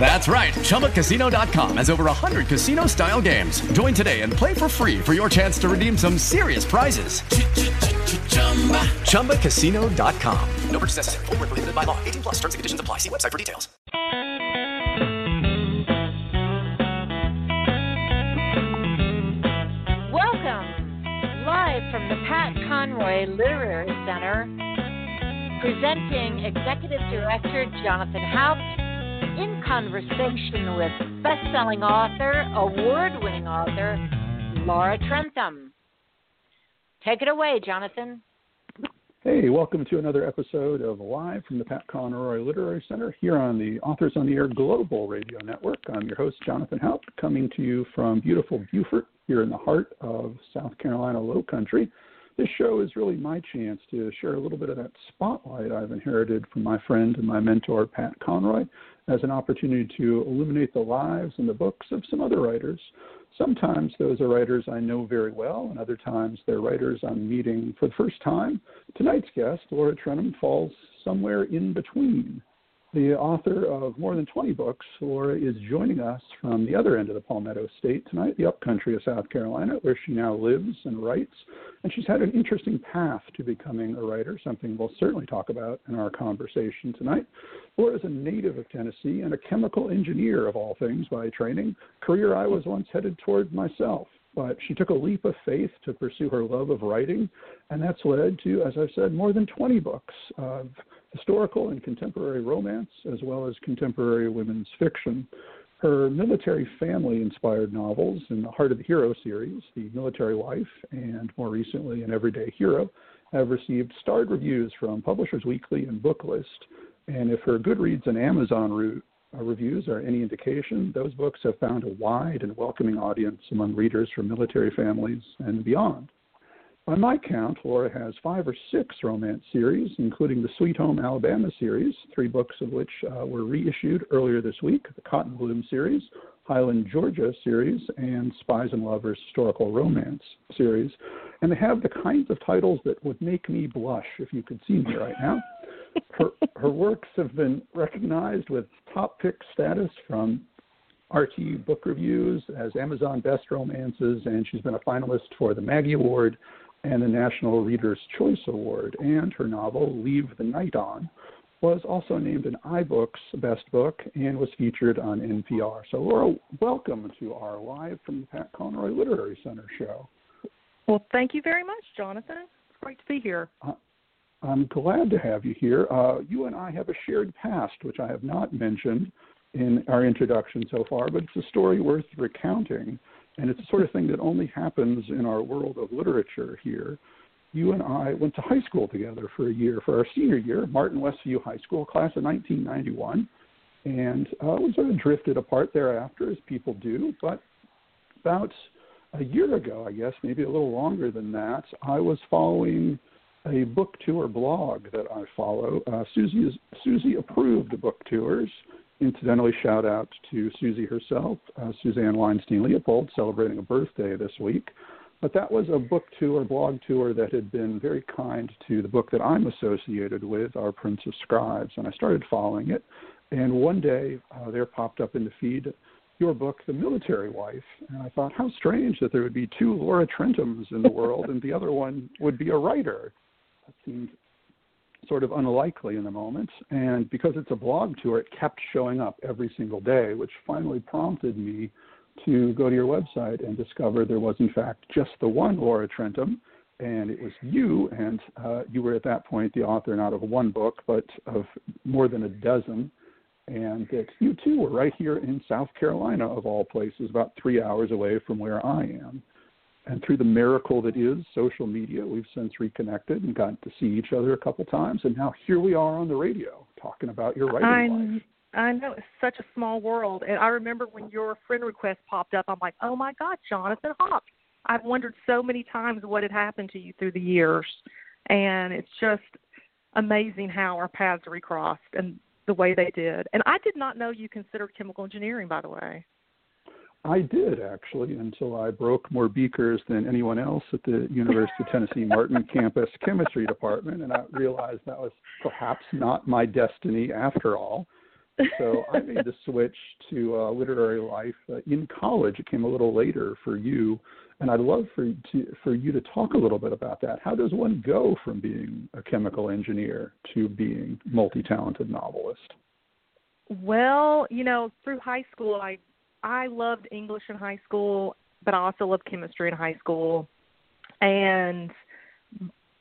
That's right. ChumbaCasino.com has over 100 casino style games. Join today and play for free for your chance to redeem some serious prizes. ChumbaCasino.com. No purchase necessary. Full prohibited by law. 18 plus terms and conditions apply. See website for details. Welcome. Live from the Pat Conroy Literary Center, presenting Executive Director Jonathan Haupt in conversation with best-selling author, award-winning author, Laura Trentham. Take it away, Jonathan. Hey, welcome to another episode of Live from the Pat Conroy Literary Center here on the Authors on the Air Global Radio Network. I'm your host, Jonathan Haupt, coming to you from beautiful Beaufort here in the heart of South Carolina Low Country this show is really my chance to share a little bit of that spotlight I've inherited from my friend and my mentor, Pat Conroy, as an opportunity to illuminate the lives and the books of some other writers. Sometimes those are writers I know very well, and other times they're writers I'm meeting for the first time. Tonight's guest, Laura Trentham, falls somewhere in between. The author of more than 20 books, Laura is joining us from the other end of the Palmetto State tonight, the upcountry of South Carolina, where she now lives and writes. And she's had an interesting path to becoming a writer, something we'll certainly talk about in our conversation tonight. Laura is a native of Tennessee and a chemical engineer of all things by training, career I was once headed toward myself but she took a leap of faith to pursue her love of writing, and that's led to, as I've said, more than 20 books of historical and contemporary romance, as well as contemporary women's fiction. Her military family inspired novels in the Heart of the Hero series, The Military Wife, and more recently, An Everyday Hero, have received starred reviews from Publishers Weekly and Booklist. And if her Goodreads and Amazon route, uh, reviews are any indication, those books have found a wide and welcoming audience among readers from military families and beyond. By my count, Laura has five or six romance series, including the Sweet Home Alabama series, three books of which uh, were reissued earlier this week the Cotton Bloom series, Highland, Georgia series, and Spies and Lovers historical romance series. And they have the kinds of titles that would make me blush if you could see me right now. Her, her works have been recognized with top pick status from RT Book Reviews as Amazon Best Romances, and she's been a finalist for the Maggie Award and the National Reader's Choice Award. And her novel, Leave the Night On, was also named an iBooks Best Book and was featured on NPR. So, Laura, welcome to our live from the Pat Conroy Literary Center show. Well, thank you very much, Jonathan. It's great to be here. Uh, I'm glad to have you here. Uh, you and I have a shared past, which I have not mentioned in our introduction so far, but it's a story worth recounting. And it's the sort of thing that only happens in our world of literature here. You and I went to high school together for a year, for our senior year, Martin Westview High School, class of 1991. And uh, we sort of drifted apart thereafter, as people do. But about a year ago, I guess, maybe a little longer than that, I was following a book tour blog that I follow. Uh, Susie, Susie approved book tours Incidentally, shout out to Susie herself, uh, Suzanne Weinstein Leopold, celebrating a birthday this week. But that was a book tour, blog tour that had been very kind to the book that I'm associated with, Our Prince of Scribes. And I started following it. And one day uh, there popped up in the feed your book, The Military Wife. And I thought, how strange that there would be two Laura Trenthams in the world and the other one would be a writer. That seemed sort of unlikely in the moment. And because it's a blog tour, it kept showing up every single day, which finally prompted me to go to your website and discover there was, in fact, just the one Laura Trentham. And it was you, and uh, you were at that point the author not of one book, but of more than a dozen. And that you too were right here in South Carolina, of all places, about three hours away from where I am. And through the miracle that is social media, we've since reconnected and gotten to see each other a couple times. And now here we are on the radio talking about your writing I'm, life. I know it's such a small world. And I remember when your friend request popped up, I'm like, oh my God, Jonathan Haupt. I've wondered so many times what had happened to you through the years. And it's just amazing how our paths recrossed. And the way they did. And I did not know you considered chemical engineering, by the way. I did actually until I broke more beakers than anyone else at the University of Tennessee Martin campus chemistry department, and I realized that was perhaps not my destiny after all. So I made the switch to uh, literary life uh, in college. It came a little later for you, and I'd love for to, for you to talk a little bit about that. How does one go from being a chemical engineer to being multi-talented novelist? Well, you know, through high school, I I loved English in high school, but I also loved chemistry in high school. And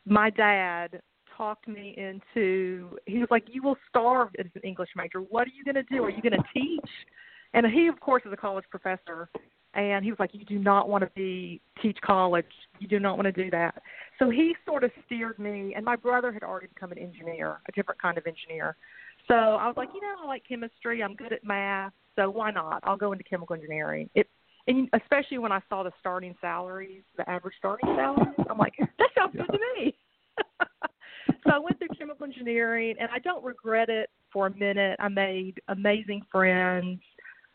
my dad talked me into he was like, You will starve as an English major. What are you gonna do? Are you gonna teach? And he of course is a college professor and he was like, You do not want to be teach college. You do not want to do that. So he sort of steered me and my brother had already become an engineer, a different kind of engineer. So I was like, you know, I like chemistry, I'm good at math so why not? I'll go into chemical engineering. It and especially when I saw the starting salaries, the average starting salaries, I'm like, that sounds yeah. good to me. so I went through chemical engineering, and I don't regret it for a minute. I made amazing friends.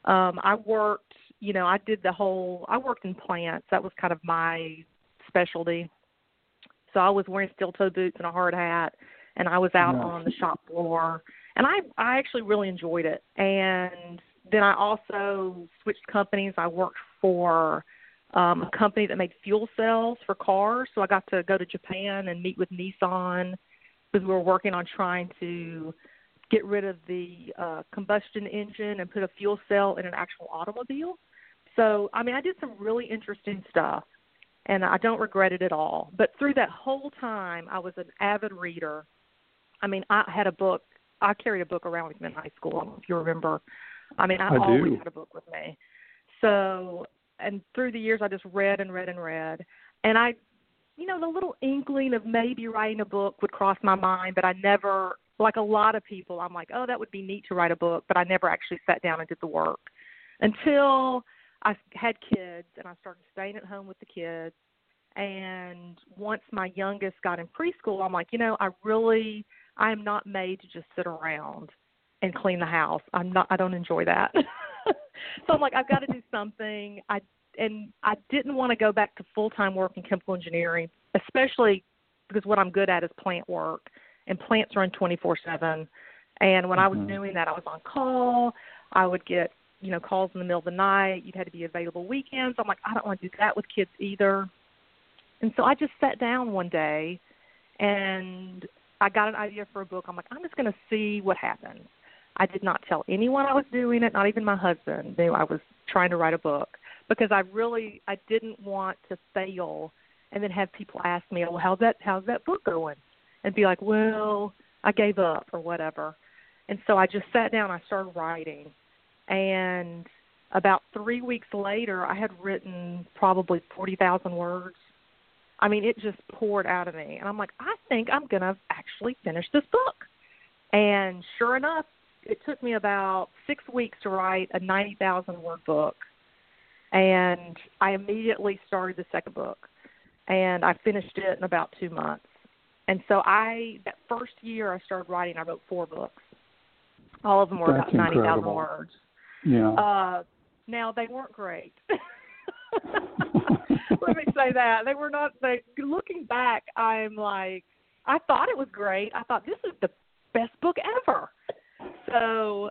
Um, I worked, you know, I did the whole. I worked in plants. That was kind of my specialty. So I was wearing steel toe boots and a hard hat, and I was out yeah. on the shop floor, and I I actually really enjoyed it. And then I also switched companies. I worked for um, a company that made fuel cells for cars. So I got to go to Japan and meet with Nissan because we were working on trying to get rid of the uh, combustion engine and put a fuel cell in an actual automobile. So, I mean, I did some really interesting stuff, and I don't regret it at all. But through that whole time, I was an avid reader. I mean, I had a book. I carried a book around with me in high school. I don't know if you remember I mean, I, I always do. had a book with me. So, and through the years, I just read and read and read. And I, you know, the little inkling of maybe writing a book would cross my mind, but I never, like a lot of people, I'm like, oh, that would be neat to write a book, but I never actually sat down and did the work until I had kids and I started staying at home with the kids. And once my youngest got in preschool, I'm like, you know, I really, I am not made to just sit around and clean the house. I'm not I don't enjoy that. so I'm like I've got to do something. I and I didn't want to go back to full-time work in chemical engineering, especially because what I'm good at is plant work and plants run 24/7. And when mm-hmm. I was mm-hmm. doing that, I was on call. I would get, you know, calls in the middle of the night. You'd had to be available weekends. I'm like, I don't want to do that with kids either. And so I just sat down one day and I got an idea for a book. I'm like, I'm just going to see what happens. I did not tell anyone I was doing it, not even my husband knew I was trying to write a book because I really I didn't want to fail and then have people ask me, "Well, how's that how's that book going?" and be like, "Well, I gave up or whatever." And so I just sat down, I started writing. And about 3 weeks later, I had written probably 40,000 words. I mean, it just poured out of me. And I'm like, "I think I'm going to actually finish this book." And sure enough, it took me about six weeks to write a 90,000 word book. And I immediately started the second book. And I finished it in about two months. And so I, that first year I started writing, I wrote four books. All of them were That's about 90,000 words. Yeah. Uh, now, they weren't great. Let me say that. They were not, they, looking back, I'm like, I thought it was great. I thought this is the best book ever so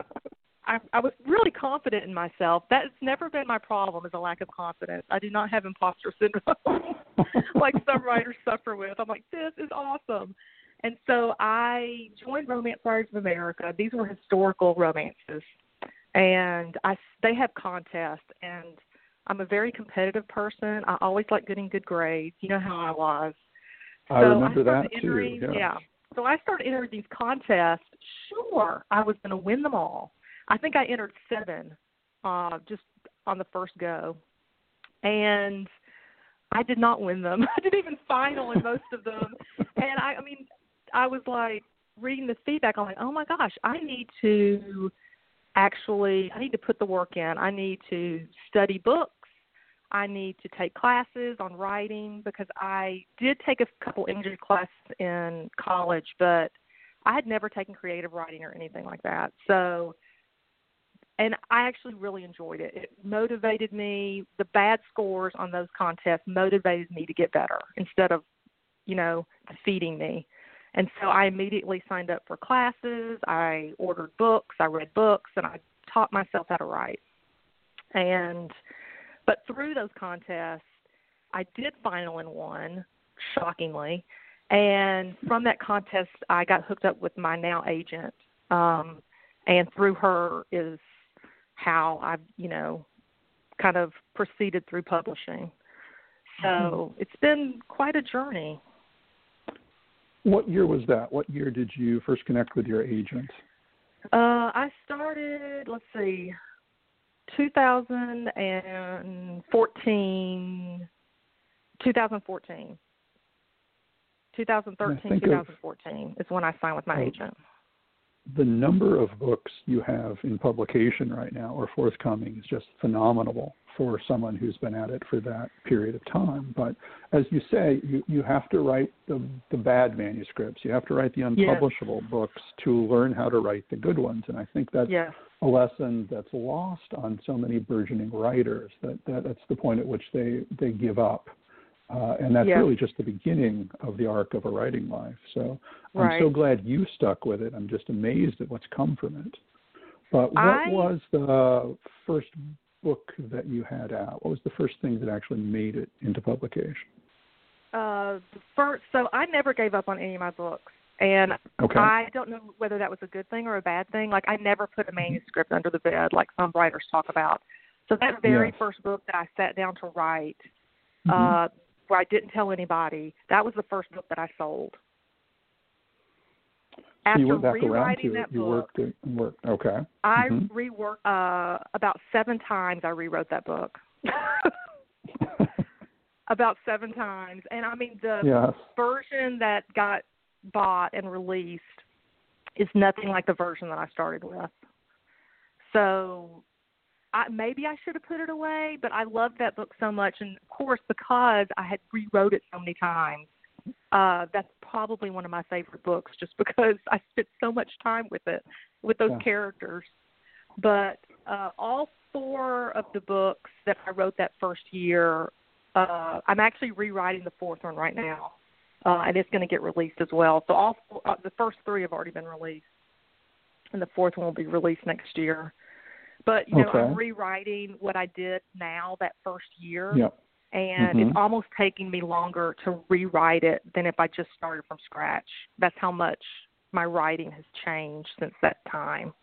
I, I was really confident in myself. That's never been my problem is a lack of confidence. I do not have imposter syndrome like some writers suffer with. I'm like, this is awesome. And so I joined Romance Writers of America. These were historical romances, and I they have contests. And I'm a very competitive person. I always like getting good grades. You know how I was. I remember I that entering, too. Yeah. yeah. So I started entering these contests. Sure, I was going to win them all. I think I entered seven, uh, just on the first go, and I did not win them. I didn't even final in most of them. And I, I mean, I was like reading the feedback. I'm like, oh my gosh, I need to actually, I need to put the work in. I need to study books. I need to take classes on writing because I did take a couple English classes in college, but I had never taken creative writing or anything like that. So and I actually really enjoyed it. It motivated me. The bad scores on those contests motivated me to get better instead of, you know, defeating me. And so I immediately signed up for classes. I ordered books. I read books, and I taught myself how to write. And but through those contests, I did final in one, shockingly. And from that contest, I got hooked up with my now agent. Um, and through her is how I've, you know, kind of proceeded through publishing. So mm-hmm. it's been quite a journey. What year was that? What year did you first connect with your agent? Uh, I started, let's see, 2014, 2014. 2013, 2014 is when I signed with my oh, agent the number of books you have in publication right now or forthcoming is just phenomenal for someone who's been at it for that period of time. But as you say, you, you have to write the, the bad manuscripts. You have to write the unpublishable yes. books to learn how to write the good ones. And I think that's yes. a lesson that's lost on so many burgeoning writers that, that that's the point at which they, they give up. Uh, and that's really just the beginning of the arc of a writing life. So right. I'm so glad you stuck with it. I'm just amazed at what's come from it. But what I, was the first book that you had out? What was the first thing that actually made it into publication? Uh, first, so I never gave up on any of my books, and okay. I don't know whether that was a good thing or a bad thing. Like I never put a manuscript under the bed, like some writers talk about. So that very yes. first book that I sat down to write, mm-hmm. uh, where I didn't tell anybody. That was the first book that I sold. After you went back rewriting around that you book, worked it and worked. Okay. I mm-hmm. reworked uh, about seven times. I rewrote that book. about seven times, and I mean the yes. version that got bought and released is nothing like the version that I started with. So I, maybe I should have put it away, but I loved that book so much, and of course, because I had rewrote it so many times, uh, that's probably one of my favorite books, just because I spent so much time with it, with those yeah. characters. But uh, all four of the books that I wrote that first year, uh, I'm actually rewriting the fourth one right now, uh, and it's going to get released as well. So all four, uh, the first three have already been released, and the fourth one will be released next year. But you know, okay. I'm rewriting what I did now that first year. Yep. And mm-hmm. it's almost taking me longer to rewrite it than if I just started from scratch. That's how much my writing has changed since that time.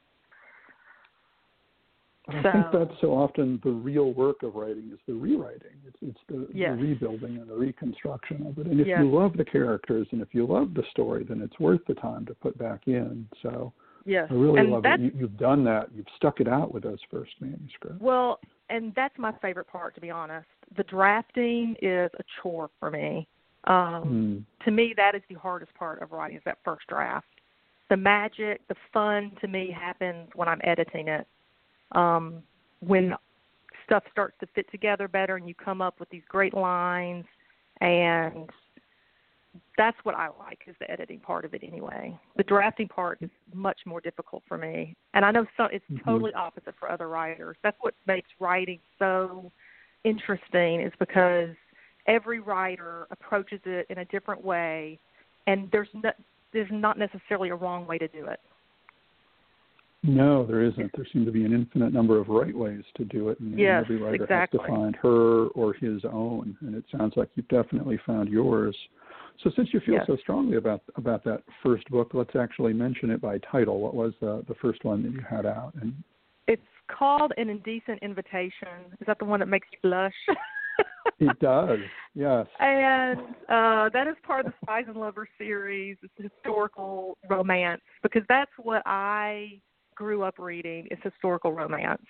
I so, think that's so often the real work of writing is the rewriting. It's it's the, yes. the rebuilding and the reconstruction of it. And if yes. you love the characters and if you love the story, then it's worth the time to put back in. So Yes. I really and love it. You, you've done that. You've stuck it out with those first manuscripts. Well, and that's my favorite part, to be honest. The drafting is a chore for me. Um, mm. To me, that is the hardest part of writing is that first draft. The magic, the fun to me happens when I'm editing it. Um, when stuff starts to fit together better and you come up with these great lines and that's what I like is the editing part of it anyway. The drafting part is much more difficult for me, and I know so it's mm-hmm. totally opposite for other writers. That's what makes writing so interesting is because every writer approaches it in a different way, and there's no, there's not necessarily a wrong way to do it. No, there isn't. There seem to be an infinite number of right ways to do it, and yes, every writer exactly. has to find her or his own. And it sounds like you've definitely found yours. So since you feel yes. so strongly about about that first book, let's actually mention it by title. What was the the first one that you had out? And it's called An Indecent Invitation. Is that the one that makes you blush? it does, yes. And uh, that is part of the Spies and Lovers series. It's a historical romance because that's what I grew up reading is historical romance.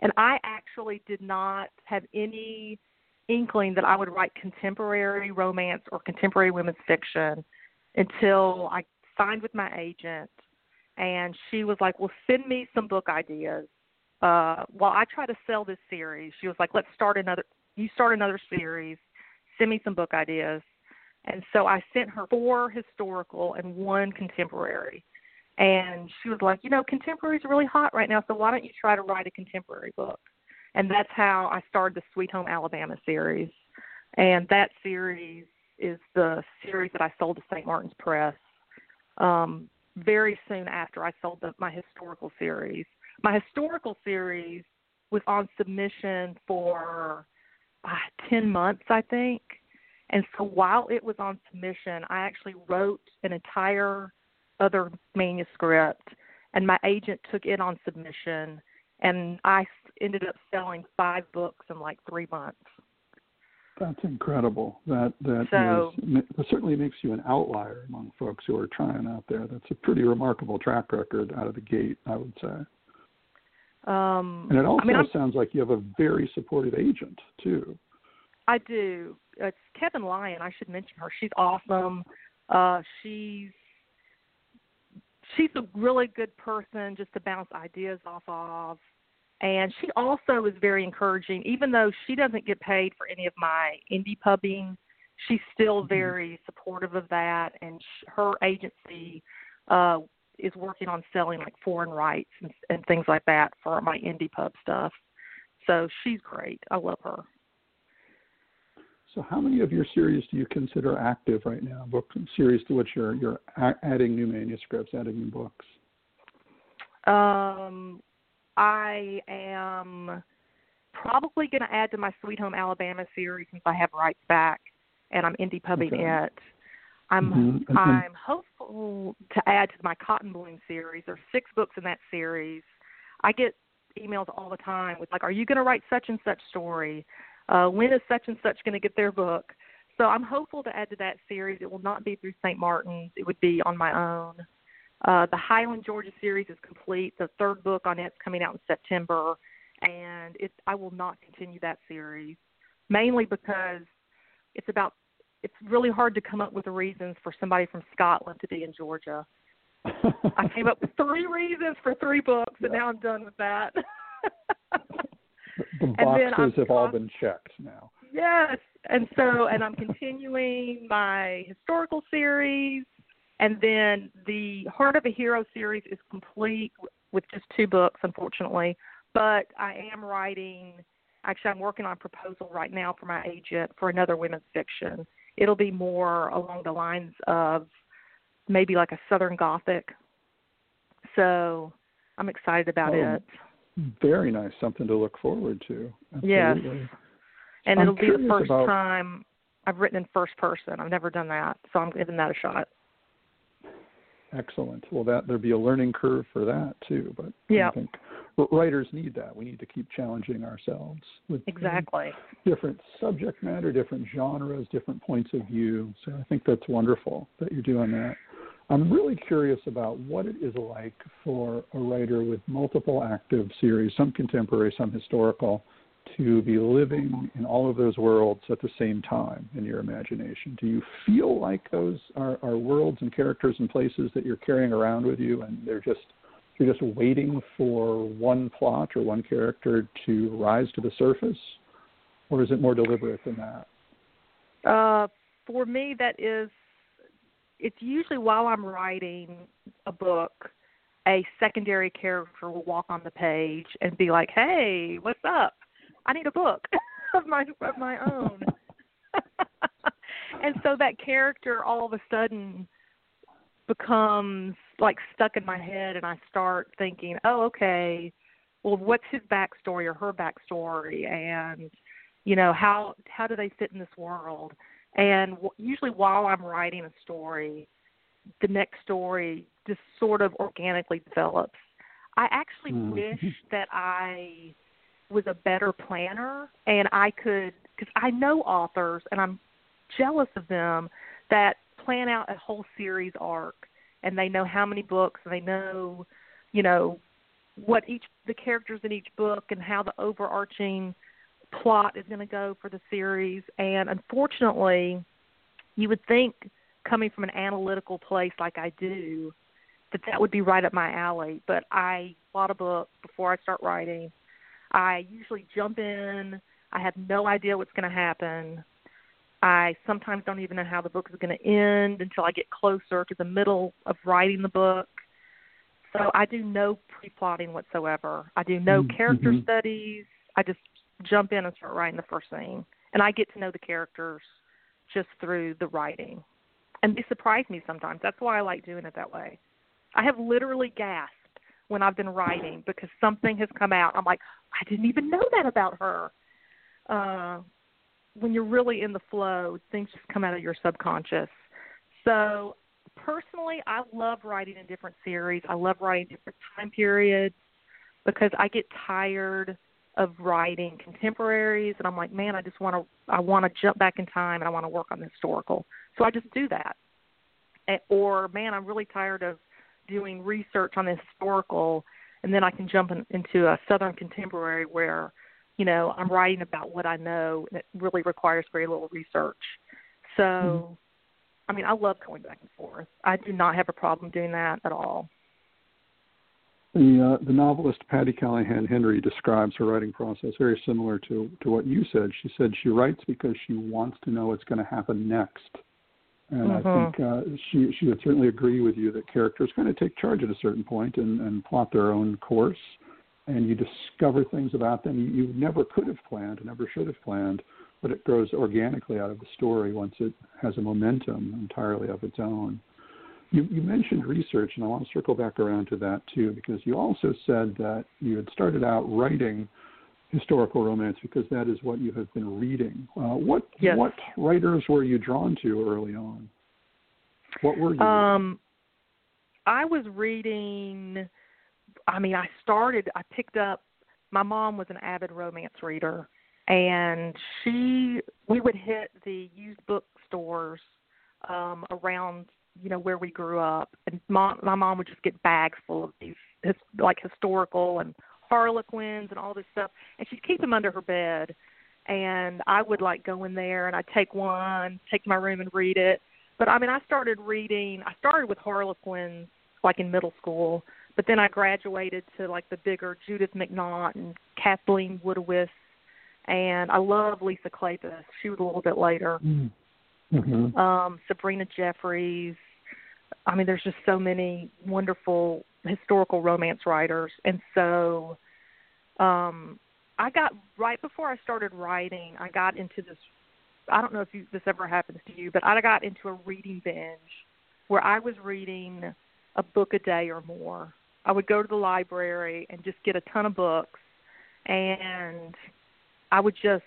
And I actually did not have any inkling that I would write contemporary romance or contemporary women's fiction until I signed with my agent and she was like, Well send me some book ideas. Uh while I try to sell this series, she was like, Let's start another you start another series, send me some book ideas. And so I sent her four historical and one contemporary. and she was like, you know, contemporary is really hot right now, so why don't you try to write a contemporary book? And that's how I started the Sweet Home Alabama series. And that series is the series that I sold to St. Martin's Press um, very soon after I sold the, my historical series. My historical series was on submission for uh, 10 months, I think. And so while it was on submission, I actually wrote an entire other manuscript, and my agent took it on submission, and I ended up selling five books in like three months. That's incredible. That that so, is, that certainly makes you an outlier among folks who are trying out there. That's a pretty remarkable track record out of the gate, I would say. Um, and it also I mean, sounds like you have a very supportive agent too. I do. It's Kevan Lyon. I should mention her. She's awesome. Uh, she's she's a really good person just to bounce ideas off of. And she also is very encouraging, even though she doesn't get paid for any of my indie pubbing. She's still mm-hmm. very supportive of that, and sh- her agency uh, is working on selling like foreign rights and, and things like that for my indie pub stuff. So she's great. I love her. So, how many of your series do you consider active right now? Book series to which you're you're adding new manuscripts, adding new books. Um, I am probably going to add to my Sweet Home Alabama series since I have rights back, and I'm indie pubbing okay. it. I'm mm-hmm. I'm hopeful to add to my Cotton Bloom series. There's six books in that series. I get emails all the time with like, "Are you going to write such and such story? Uh, when is such and such going to get their book?" So I'm hopeful to add to that series. It will not be through St. Martin's. It would be on my own. Uh, the Highland, Georgia series is complete. The third book on it's coming out in September, and it's I will not continue that series mainly because it's about it's really hard to come up with the reasons for somebody from Scotland to be in Georgia. I came up with three reasons for three books, and now I'm done with that. the boxes have all been checked now. Yes, and so and I'm continuing my historical series, and then the Heart of a Hero series is complete with just two books, unfortunately. But I am writing. Actually, I'm working on a proposal right now for my agent for another women's fiction it'll be more along the lines of maybe like a Southern Gothic. So I'm excited about oh, it. Very nice, something to look forward to. Absolutely. Yes, and I'm it'll be the first about... time I've written in first person. I've never done that, so I'm giving that a shot. Excellent. Well, that there'd be a learning curve for that too, but yeah. I think writers need that. We need to keep challenging ourselves with exactly different subject matter, different genres, different points of view. So I think that's wonderful that you're doing that. I'm really curious about what it is like for a writer with multiple active series, some contemporary, some historical, to be living in all of those worlds at the same time in your imagination. Do you feel like those are, are worlds and characters and places that you're carrying around with you and they're just you're just waiting for one plot or one character to rise to the surface, or is it more deliberate than that? Uh, for me, that is. It's usually while I'm writing a book, a secondary character will walk on the page and be like, "Hey, what's up? I need a book of my of my own." and so that character all of a sudden becomes like stuck in my head and I start thinking, oh, okay, well, what's his backstory or her backstory, and you know how how do they fit in this world? And w- usually, while I'm writing a story, the next story just sort of organically develops. I actually mm. wish that I was a better planner and I could, because I know authors and I'm jealous of them that plan out a whole series arc and they know how many books and they know, you know, what each the characters in each book and how the overarching plot is going to go for the series. And unfortunately, you would think coming from an analytical place like I do that that would be right up my alley. But I bought a book before I start writing. I usually jump in. I have no idea what's going to happen. I sometimes don't even know how the book is going to end until I get closer to the middle of writing the book. So I do no pre-plotting whatsoever. I do no Mm, character mhm. studies. I just jump in and start writing the first scene, and I get to know the characters just through the writing. And they surprise me sometimes. That's why I like doing it that way. I have literally gasped when I've been writing because something has come out. I'm like, I didn't even know that about her. Uh, when you're really in the flow, things just come out of your subconscious. So personally, I love writing in different series. I love writing different time periods because I get tired of writing contemporaries and I'm like, man, I just want to I want to jump back in time and I want to work on the historical. So I just do that. And, or man, I'm really tired of doing research on the historical and then I can jump in, into a southern contemporary where you know, I'm writing about what I know and it really requires very little research. So Mm-hmm. I mean, I love going back and forth. I do not have a problem doing that at all. The uh, the novelist Patti Callahan Henry describes her writing process very similar to to what you said. She said she writes because she wants to know what's going to happen next, and I Mhm. think uh, she she would certainly agree with you that characters kind of take charge at a certain point and, and plot their own course, and you discover things about them you, you never could have planned, and never should have planned, but it grows organically out of the story once it has a momentum entirely of its own. You, you mentioned research, and I want to circle back around to that too, because you also said that you had started out writing historical romance because that is what you have been reading. Uh, what Yes. what writers were you drawn to early on? What were you? Um, I was reading. I mean, I started. I picked up. My mom was an avid romance reader, and she. We would hit the used bookstores um, around, you know, where we grew up, and mom, my mom would just get bags full of these, his, like historical and Harlequins and all this stuff, and she'd keep them under her bed. And I would like go in there and I'd take one, take my room and read it but I mean, I started reading. I started with Harlequins like in middle school, but then I graduated to like the bigger Judith McNaught and Kathleen Woodiwiss, and I love Lisa Kleypas. She was a little bit later. Mm. Mm-hmm. Um, Sabrina Jeffries. I mean, there's just so many wonderful historical romance writers, and so um, I got right before I started writing. I got into this I don't know if you, this ever happens to you, but I got into a reading binge where I was reading a book a day or more. I would go to the library and just get a ton of books, and I would just.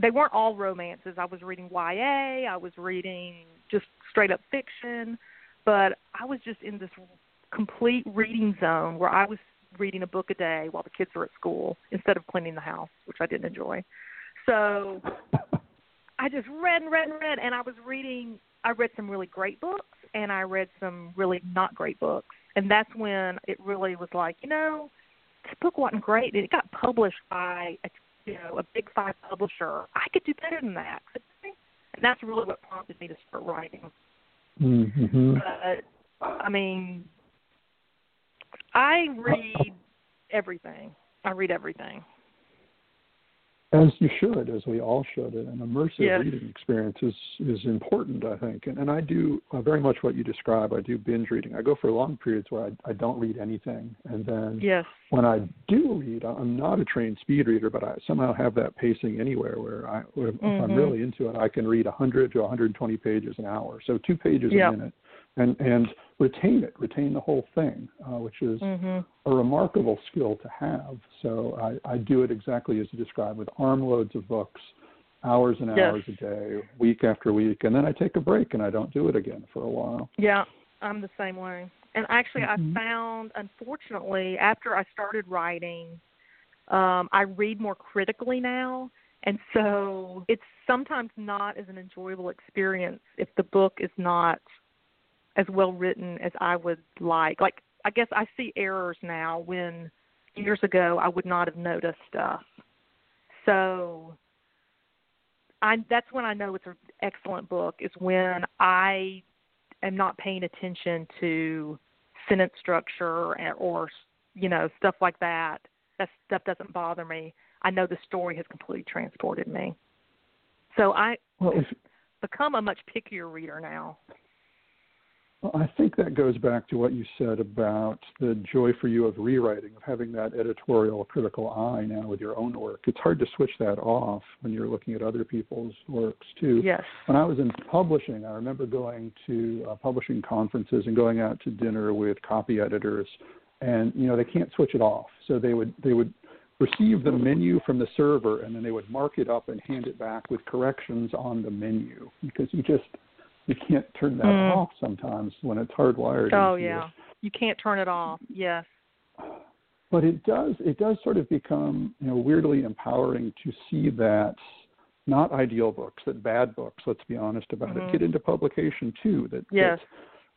They weren't all romances. I was reading YA. I was reading just straight up fiction, but I was just in this complete reading zone where I was reading a book a day while the kids were at school instead of cleaning the house, which I didn't enjoy. So I just read and read and read, and I was reading. I read some really great books, and I read some really not great books, and that's when it really was like, you know, this book wasn't great. It got published by a you know a big five publisher. I could do better than that, and that's really what prompted me to start writing. Mm-hmm. But I mean, I read everything. I read everything. As you should, as we all should. An immersive Yes. reading experience is is important, I think. And, and I do uh, very much what you describe. I do binge reading. I go for long periods where I, I don't read anything, and then Yes. when I do read, I'm not a trained speed reader, but I somehow have that pacing anywhere where I, if I'm Mhm. really into it, I can read 100 to 120 pages an hour, so two pages Yeah. a minute, and and retain it, retain the whole thing, uh, which is Mhm. a remarkable skill to have. So I, I do it exactly as you described, with armloads of books, hours and Yes. hours a day, week after week, and then I take a break and I don't do it again for a while. Yeah, I'm the same way. And actually, Mhm. I found, unfortunately, after I started writing, um, I read more critically now. And so it's sometimes not as an enjoyable experience if the book is not as well written as I would like. Like, I guess I see errors now when years ago I would not have noticed stuff. So I that's when I know it's an excellent book is when I am not paying attention to sentence structure and- or you know stuff like that. That stuff doesn't bother me. I know the story has completely transported me. So I Well, become a much pickier reader now. I think that goes back to what you said about the joy for you of rewriting, of having that editorial critical eye now with your own work. It's hard to switch that off when you're looking at other people's works too. Yes. When I was in publishing, I remember going to uh, publishing conferences and going out to dinner with copy editors, and you know they can't switch it off. So they would they would receive the menu from the server and then they would mark it up and hand it back with corrections on the menu because you just you can't turn that mm. off sometimes when it's hardwired. Oh yeah, you can't turn it off. Yes. But it does it does sort of become you know weirdly empowering to see that not ideal books, that bad books, let's be honest about mm-hmm. it, get into publication too. That yes. That,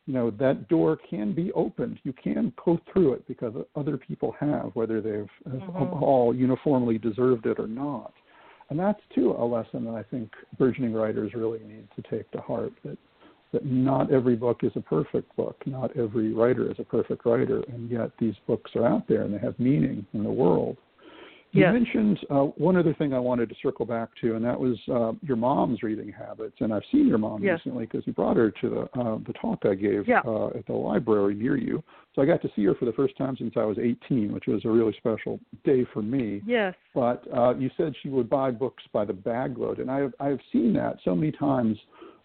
you know that door can be opened. You can go through it because other people have, whether they've mm-hmm. all uniformly deserved it or not. And that's too a lesson that I think burgeoning writers really need to take to heart that that not every book is a perfect book, not every writer is a perfect writer, and yet these books are out there and they have meaning in the world. You yes. mentioned uh, one other thing I wanted to circle back to, and that was uh, your mom's reading habits. And I've seen your mom yes. recently because you brought her to the uh, the talk I gave yeah. uh, at the library near you. So I got to see her for the first time since I was 18, which was a really special day for me. Yes. But uh, you said she would buy books by the bagload, and I have I have seen that so many times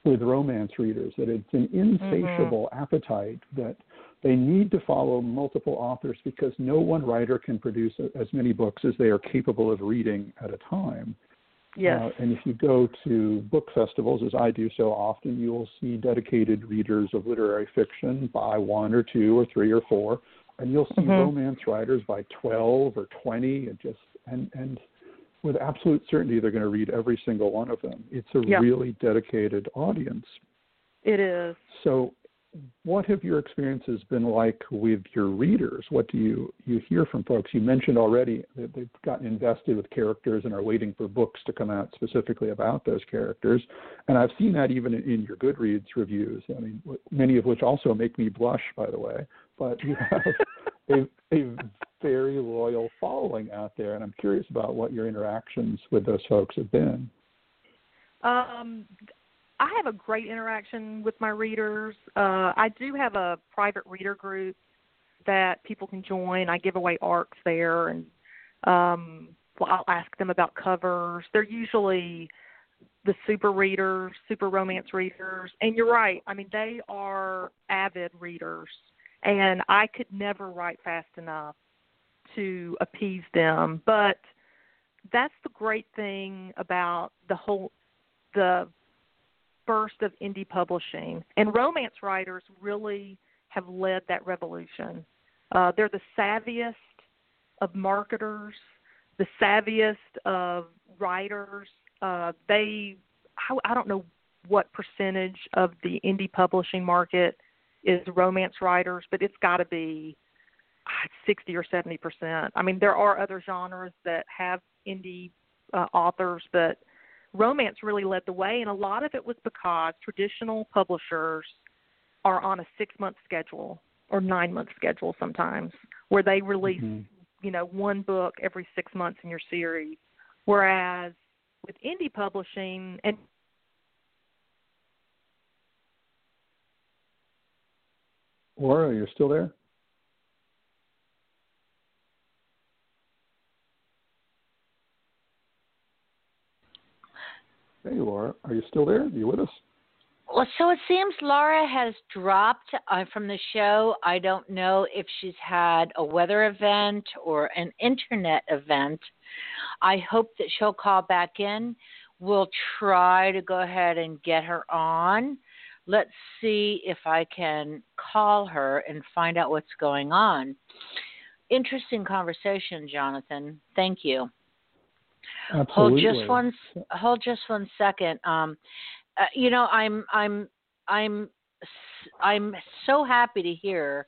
with romance readers that it's an insatiable mm-hmm. appetite that they need to follow multiple authors because no one writer can produce as many books as they are capable of reading at a time. Yes. Uh, and if you go to book festivals, as I do so often, you will see dedicated readers of literary fiction by one or two or three or four, and you'll see mm-hmm. romance writers by 12 or 20, and just and and with absolute certainty they're going to read every single one of them. It's a yeah. really dedicated audience. It is. So what have your experiences been like with your readers? What do you you hear from folks? You mentioned already that they've gotten invested with characters and are waiting for books to come out specifically about those characters, and I've seen that even in your Goodreads reviews. I mean, many of which also make me blush, by the way. But you have a, a very loyal following out there, and I'm curious about what your interactions with those folks have been. Um, I have a great interaction with my readers. Uh, I do have a private reader group that people can join. I give away ARCs there, and um, well, I'll ask them about covers. They're usually the super readers, super romance readers. And you're right. I mean, they are avid readers, and I could never write fast enough to appease them. But that's the great thing about the whole the burst of indie publishing. And romance writers really have led that revolution. Uh, they're the savviest of marketers, the savviest of writers. Uh, they, I, I don't know what percentage of the indie publishing market is romance writers, but it's got to be 60 or 70 percent. I mean, there are other genres that have indie uh, authors, but romance really led the way, and a lot of it was because traditional publishers are on a six month schedule or nine month schedule sometimes, where they release, mm-hmm. you know, one book every six months in your series. Whereas with indie publishing and Laura, you're still there? Hey, Laura, are you still there? Are you with us? Well, so it seems Laura has dropped uh, from the show. I don't know if she's had a weather event or an internet event. I hope that she'll call back in. We'll try to go ahead and get her on. Let's see if I can call her and find out what's going on. Interesting conversation, Jonathan. Thank you. Absolutely. Hold just one. Hold just one second. Um, uh, you know, I'm I'm I'm I'm so happy to hear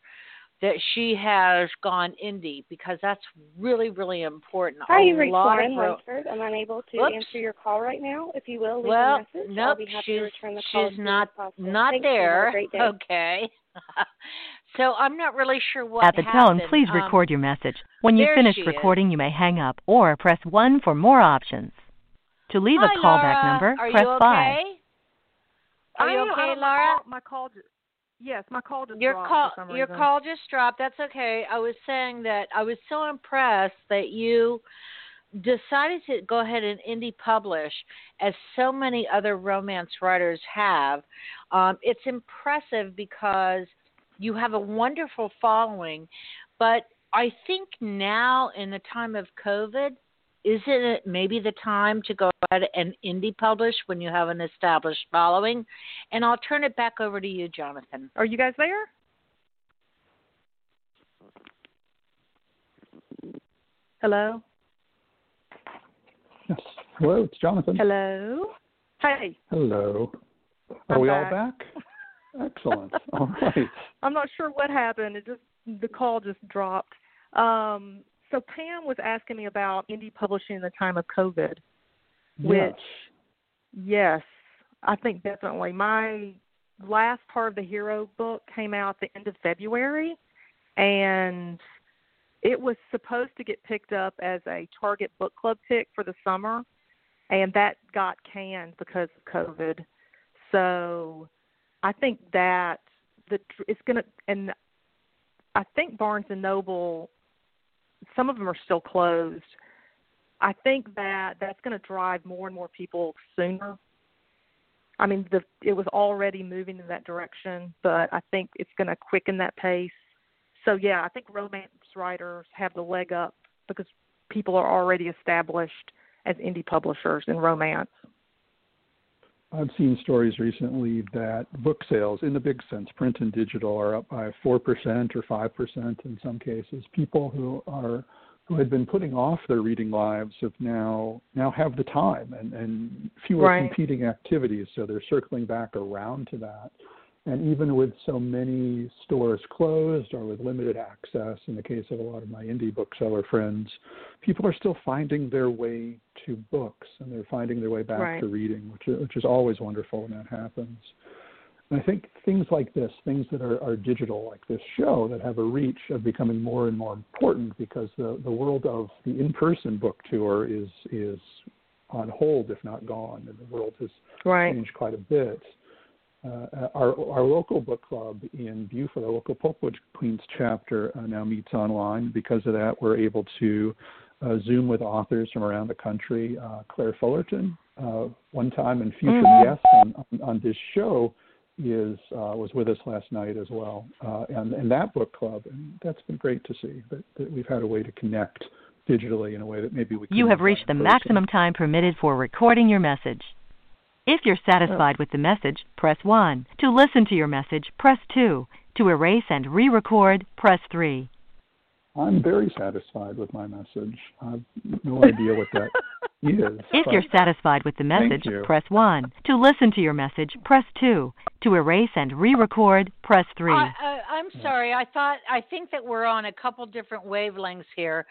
that she has gone indie because that's really really important. Hi, you reached Lauren Lunsford. I'm unable to Oops. answer your call right now. If you will leave well, a message, nope, I'll be happy she's, to return the call. She's not not Thanks, there. Okay. So I'm not really sure what. At the happened. tone, please um, record your message. When you finish recording, is. you may hang up or press 1 for more options. To leave Hi, a callback Laura. number, Are press you okay? 5. Are you okay, I, Laura? My call, my call just Yes, my call just your dropped call your reason. call just dropped. That's okay. I was saying that I was so impressed that you decided to go ahead and indie publish as so many other romance writers have. Um, it's impressive because you have a wonderful following, but I think now in the time of COVID, isn't it maybe the time to go ahead and indie publish when you have an established following? And I'll turn it back over to you, Jonathan. Are you guys there? Hello? Yes. Hello, it's Jonathan. Hello? Hey. Hello. Are I'm we back. all back? Excellent. all right. I'm not sure what happened. It just the call just dropped. Um, so Pam was asking me about indie publishing in the time of COVID, which Yes. I think definitely. My last part of the Hero book came out at the end of February, and it was supposed to get picked up as a Target book club pick for the summer, and that got canned because of COVID. So I think that the it's gonna and I think Barnes and Noble, some of them are still closed. I think that that's going to drive more and more people sooner. I mean, the it was already moving in that direction, but I think it's going to quicken that pace. So yeah, I think romance writers have the leg up because people are already established as indie publishers in romance. I've seen stories recently that book sales, in the big sense, print and digital, are up by four percent or five percent in some cases. People who are who had been putting off their reading lives have now now have the time and, and fewer Right. competing activities, so they're circling back around to that. And even with so many stores closed or with limited access, in the case of a lot of my indie bookseller friends, people are still finding their way to books and they're finding their way back Right. to reading, which is, which is always wonderful when that happens. And I think things like this, things that are, are digital, like this show, that have a reach, of becoming more and more important because the, the world of the in-person book tour is is on hold, if not gone, and the world has Right. changed quite a bit. Uh, our our local book club in Beaufort, our local Pulpwood Queens chapter, uh, now meets online. Because of that, we're able to uh, Zoom with authors from around the country. Uh, Claire Fullerton, uh, one time and future Mhm. guest on, on, on this show, is uh, was with us last night as well, uh, and and that book club, and that's been great to see that, that we've had a way to connect digitally in a way that maybe we You have reached the person. maximum time permitted for recording your message. If you're satisfied oh. with the message, press 1. To listen to your message, press 2. To erase and re-record, press 3. I'm very satisfied with my message. I have no idea what that is. If you're satisfied with the message, you. press 1. To listen to your message, press 2. To erase and re-record, press 3. I, I, I'm sorry. I thought I think that we're on a couple different wavelengths here.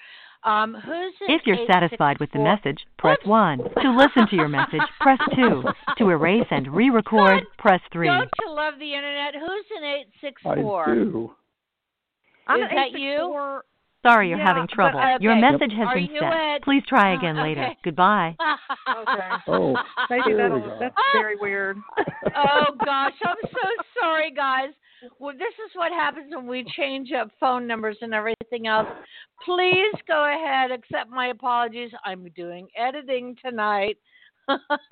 Um, who's If you're satisfied with the message, press Whoops. 1. To listen to your message, press 2. To erase and re-record, press 3. Don't you love the internet? Who's in eight six I do. I'm Is that you? 864 Sorry you're Yeah, having but, trouble. uh, Your okay. message has Are been sent. at- Please try uh, again later. okay. Goodbye. Okay. Oh, Maybe there we that'll, go. that's very weird. oh gosh, I'm so sorry, guys. Well, this is what happens when we change up phone numbers and everything else. Please go ahead, accept my apologies. I'm doing editing tonight.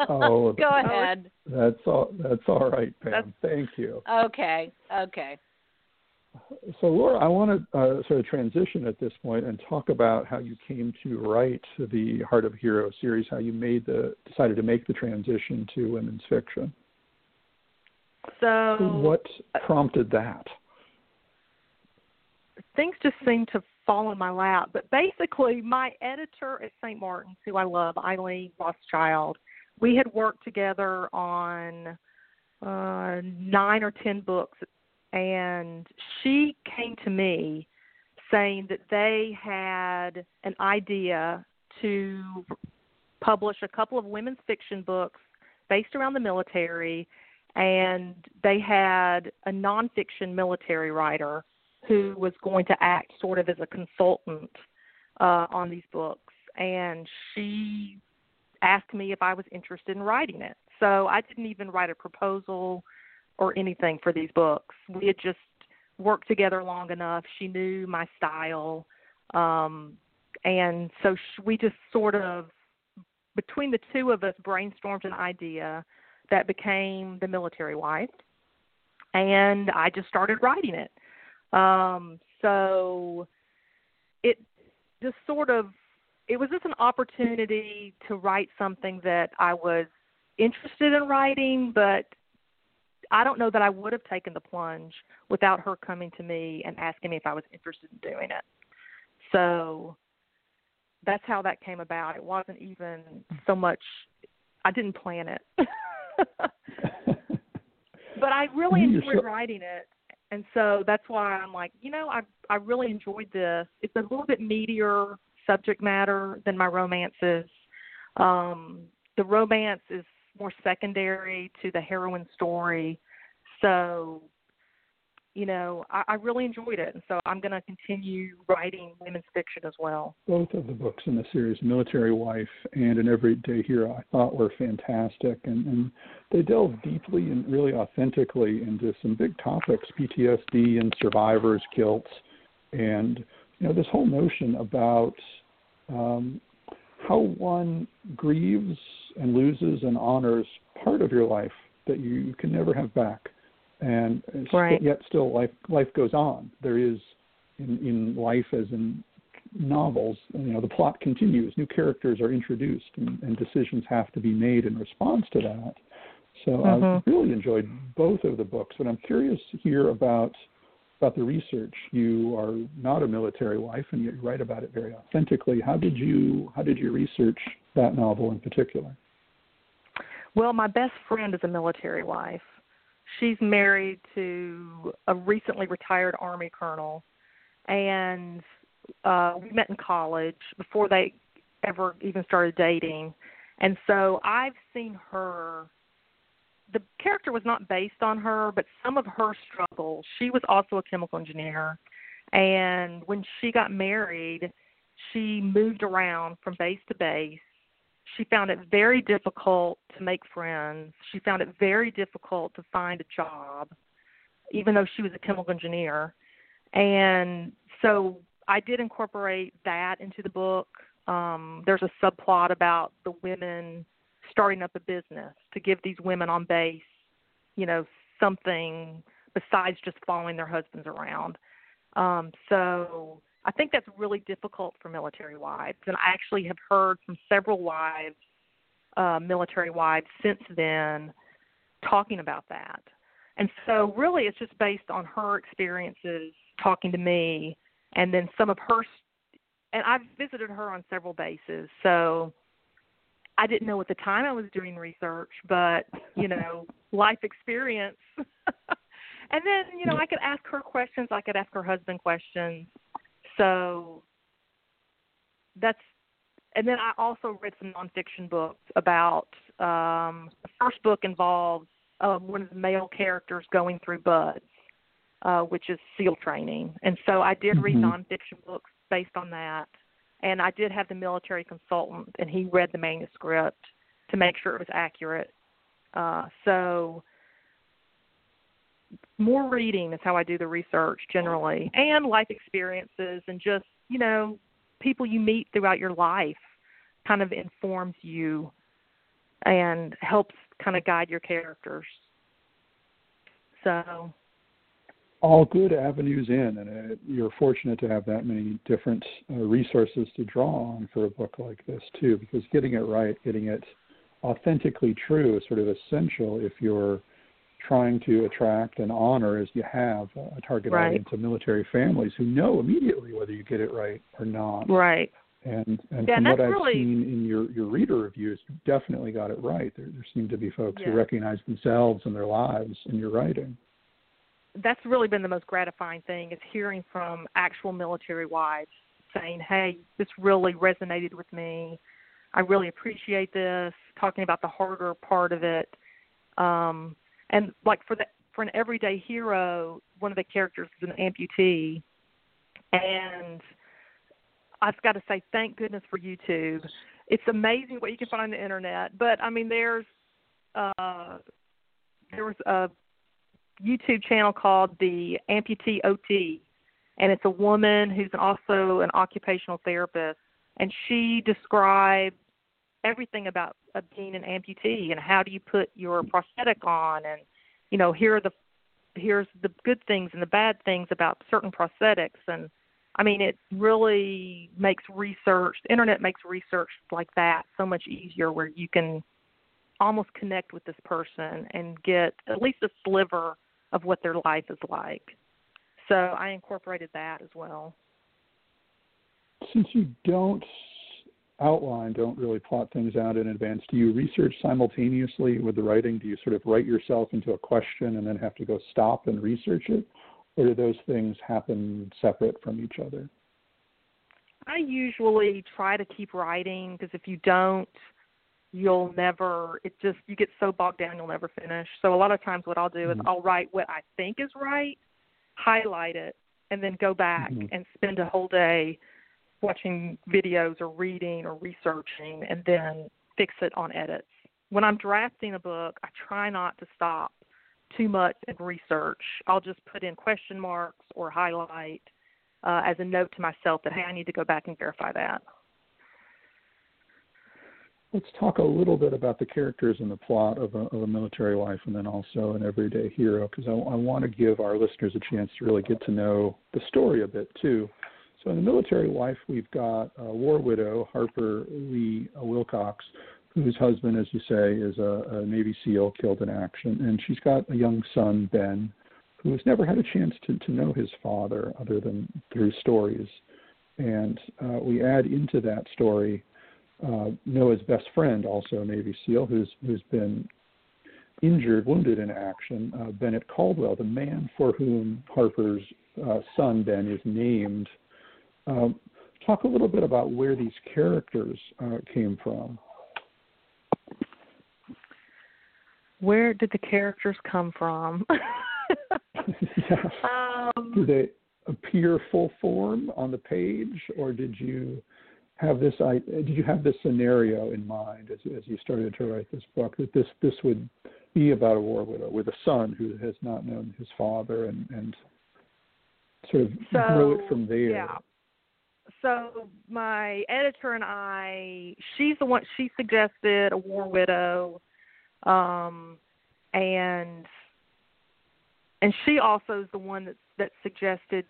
Oh, go ahead. That's all. That's all right, Pam. That's- Thank you. Okay, okay. So, Laura, I want to uh, sort of transition at this point and talk about how you came to write the Heart of Hero series. How you made the decided to make the transition to women's fiction. So What prompted that? things just seemed to fall in my lap. But basically, my editor at St. Martin's, who I love, Eileen Rothschild, we had worked together on uh, nine or ten books, and she came to me saying that they had an idea to publish a couple of women's fiction books based around the military, and they had a nonfiction military writer who was going to act sort of as a consultant uh, on these books. And she asked me if I was interested in writing it. So I didn't even write a proposal. Or anything for these books. We had just worked together long enough. She knew my style. Um, and so sh- we just sort of, between the two of us, brainstormed an idea that became The Military Wife. And I just started writing it. Um, so it just sort of, it was just an opportunity to write something that I was interested in writing, but I don't know that I would have taken the plunge without her coming to me and asking me if I was interested in doing it. So that's how that came about. It wasn't even so much I didn't plan it. but I really enjoyed writing it. And so that's why I'm like, you know, I I really enjoyed this. It's a little bit meatier subject matter than my romances. Um the romance is more secondary to the heroine story. So, you know, I, I really enjoyed it, and so I'm going to continue writing women's fiction as well. Both of the books in the series, Military Wife and An Everyday Hero, I thought were fantastic, and, and they delve deeply and really authentically into some big topics: PTSD and survivors' guilt, and you know this whole notion about um, how one grieves and loses and honors part of your life that you can never have back and right. yet still life life goes on. There is in in life as in novels you know the plot continues. New characters are introduced and, and decisions have to be made in response to that. So mm-hmm. i really enjoyed both of the books but i'm curious to hear about about the research. You are not a military wife and yet you write about it very authentically. How did you how did you research that novel in particular? Well my best friend is a military wife she's married to a recently retired army colonel and uh we met in college before they ever even started dating. And so i've seen her the character was not based on her but some of her struggles. She was also a chemical engineer and when she got married she moved around from base to base she found it very difficult to make friends. She found it very difficult to find a job, even though she was a chemical engineer. And so I did incorporate that into the book. Um, there's a subplot about the women starting up a business to give these women on base, you know, something besides just following their husbands around. Um, so I think that's really difficult for military wives, and I actually have heard from several wives, uh, military wives, since then, talking about that. And so, really, it's just based on her experiences talking to me, and then some of her. And I've visited her on several bases, so I didn't know at the time I was doing research, but you know, life experience. and then, you know, I could ask her questions. I could ask her husband questions so that's and then I also read some nonfiction books about um the first book involves uh, one of the male characters going through BUD/S, uh, which is SEAL training. And so I did read mm-hmm. nonfiction books based on that. And I did have the military consultant and he read the manuscript to make sure it was accurate. Uh, so more reading is how I do the research generally, and life experiences, and just you know people you meet throughout your life kind of informs you and helps kind of guide your characters. So all good avenues in, and uh, you're fortunate to have that many different uh, resources to draw on for a book like this too. Because getting it right, getting it authentically true, is sort of essential if you're trying to attract and honor as you have a target right. audience of military families who know immediately whether you get it right or not. Right. And and yeah, from what I've really... seen in your your reader reviews, you definitely got it right. There there seem to be folks yeah. who recognize themselves and their lives in your writing. That's really been the most gratifying thing is hearing from actual military wives saying, "Hey, this really resonated with me. I really appreciate this." Talking about the harder part of it. Um, and like for the for an everyday hero, one of the characters is an amputee, and I've got to say, thank goodness for YouTube. It's amazing what you can find on the internet. But I mean, there's uh, there was a YouTube channel called the Amputee OT, and it's a woman who's also an occupational therapist, and she describes everything about being an amputee and how do you put your prosthetic on, and you know here are the here's the good things and the bad things about certain prosthetics and I mean, it really makes research, the internet makes research like that so much easier where you can almost connect with this person and get at least a sliver of what their life is like. So I incorporated that as well. Since you don't outline, don't really plot things out in advance, do you research simultaneously with the writing? Do you sort of write yourself into a question and then have to go stop and research it? Or do those things happen separate from each other? I usually try to keep writing because if you don't, you'll never it just you get so bogged down you'll never finish so a lot of times what i'll do is mm-hmm. i'll write what i think is right highlight it and then go back mm-hmm. and spend a whole day watching videos or reading or researching and then fix it on edits. When i'm drafting a book i try not to stop too much in research. I'll just put in question marks or highlight uh, as a note to myself that hey i need to go back and verify that. Let's talk a little bit about the characters and the plot of a, of a military life and then also an everyday hero because I, I want to give our listeners a chance to really get to know the story a bit too. So in the military wife, we've got a war widow, Harper Lee Wilcox, whose husband, as you say, is a, a Navy SEAL killed in action, and she's got a young son, Ben, who has never had a chance to, to know his father other than through stories. And uh, we add into that story uh, Noah's best friend, also a Navy SEAL, who's who's been injured, wounded in action, uh, Bennett Caldwell, the man for whom Harper's uh, son Ben is named. Um, talk a little bit about where these characters uh, came from. Where did the characters come from? yeah. Um, did they appear full form on the page, or did you have this did you have this scenario in mind as, as you started to write this book that this this would be about a war widow with a son who has not known his father and and sort of so, grow it from there yeah so my editor and i she's the one she suggested a war widow um and and she also is the one that that suggested